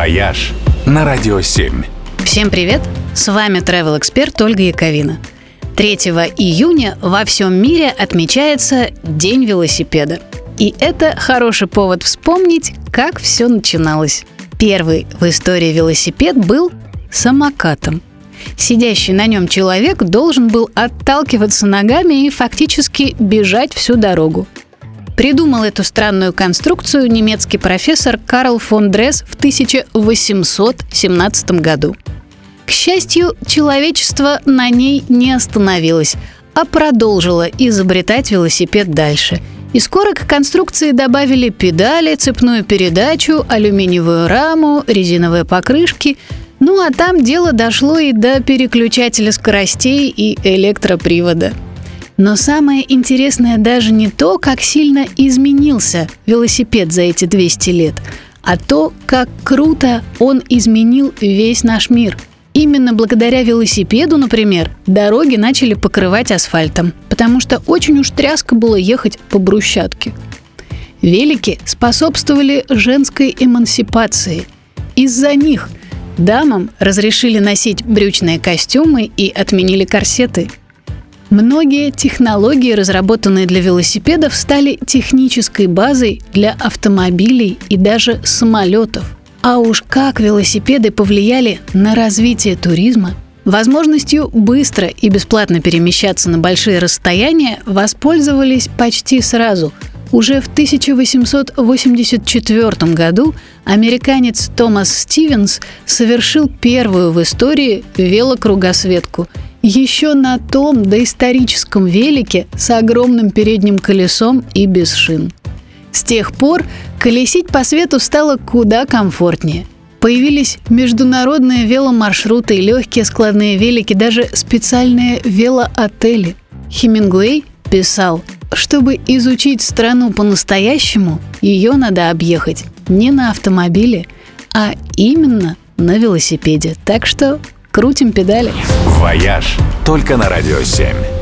«Вояж» на Радио 7. Всем привет! С вами travel эксперт Ольга Яковина. 3 июня во всем мире отмечается День велосипеда. И это хороший повод вспомнить, как все начиналось. Первый в истории велосипед был самокатом. Сидящий на нем человек должен был отталкиваться ногами и фактически бежать всю дорогу. Придумал эту странную конструкцию немецкий профессор Карл фон Дресс в 1817 году. К счастью, человечество на ней не остановилось, а продолжило изобретать велосипед дальше. И скоро к конструкции добавили педали, цепную передачу, алюминиевую раму, резиновые покрышки. Ну а там дело дошло и до переключателя скоростей и электропривода – но самое интересное даже не то, как сильно изменился велосипед за эти 200 лет, а то, как круто он изменил весь наш мир. Именно благодаря велосипеду, например, дороги начали покрывать асфальтом, потому что очень уж тряска было ехать по брусчатке. Велики способствовали женской эмансипации. Из-за них дамам разрешили носить брючные костюмы и отменили корсеты – Многие технологии, разработанные для велосипедов, стали технической базой для автомобилей и даже самолетов. А уж как велосипеды повлияли на развитие туризма, Возможностью быстро и бесплатно перемещаться на большие расстояния воспользовались почти сразу. Уже в 1884 году американец Томас Стивенс совершил первую в истории велокругосветку – еще на том доисторическом велике с огромным передним колесом и без шин. С тех пор колесить по свету стало куда комфортнее. Появились международные веломаршруты, легкие складные велики, даже специальные велоотели. Хемингуэй писал, чтобы изучить страну по-настоящему, ее надо объехать не на автомобиле, а именно на велосипеде. Так что Крутим педали. «Вояж» только на «Радио 7».